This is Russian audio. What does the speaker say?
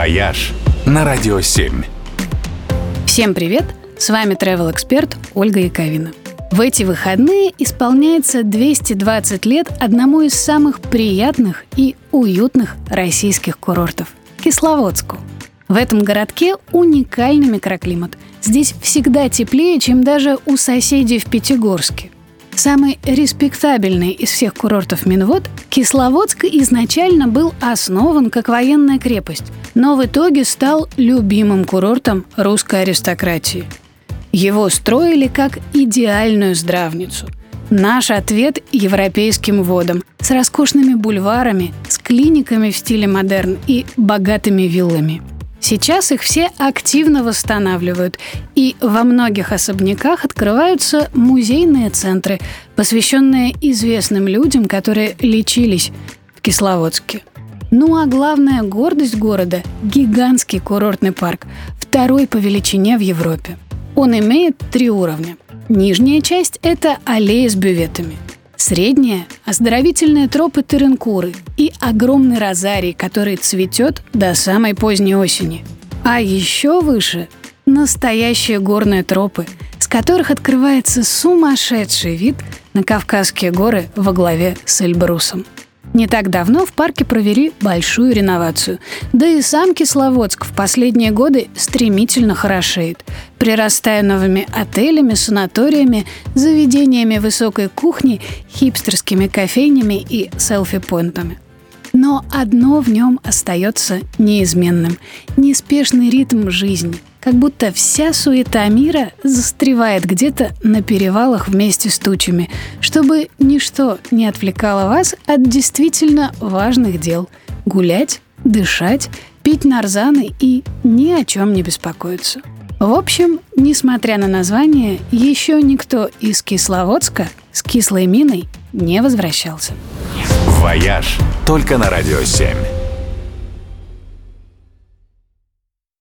«Вояж» на Радио 7. Всем привет! С вами travel эксперт Ольга Яковина. В эти выходные исполняется 220 лет одному из самых приятных и уютных российских курортов – Кисловодску. В этом городке уникальный микроклимат. Здесь всегда теплее, чем даже у соседей в Пятигорске – Самый респектабельный из всех курортов Минвод, Кисловодск изначально был основан как военная крепость, но в итоге стал любимым курортом русской аристократии. Его строили как идеальную здравницу. Наш ответ европейским водам с роскошными бульварами, с клиниками в стиле модерн и богатыми виллами – Сейчас их все активно восстанавливают, и во многих особняках открываются музейные центры, посвященные известным людям, которые лечились в Кисловодске. Ну а главная гордость города – гигантский курортный парк, второй по величине в Европе. Он имеет три уровня. Нижняя часть – это аллеи с бюветами – Средняя – оздоровительные тропы Теренкуры и огромный розарий, который цветет до самой поздней осени. А еще выше – настоящие горные тропы, с которых открывается сумасшедший вид на Кавказские горы во главе с Эльбрусом. Не так давно в парке провели большую реновацию. Да и сам Кисловодск в последние годы стремительно хорошеет, прирастая новыми отелями, санаториями, заведениями высокой кухни, хипстерскими кофейнями и селфи-поинтами. Но одно в нем остается неизменным – неспешный ритм жизни – как будто вся суета мира застревает где-то на перевалах вместе с тучами, чтобы ничто не отвлекало вас от действительно важных дел – гулять, дышать, пить нарзаны и ни о чем не беспокоиться. В общем, несмотря на название, еще никто из Кисловодска с кислой миной не возвращался. «Вояж» только на «Радио 7».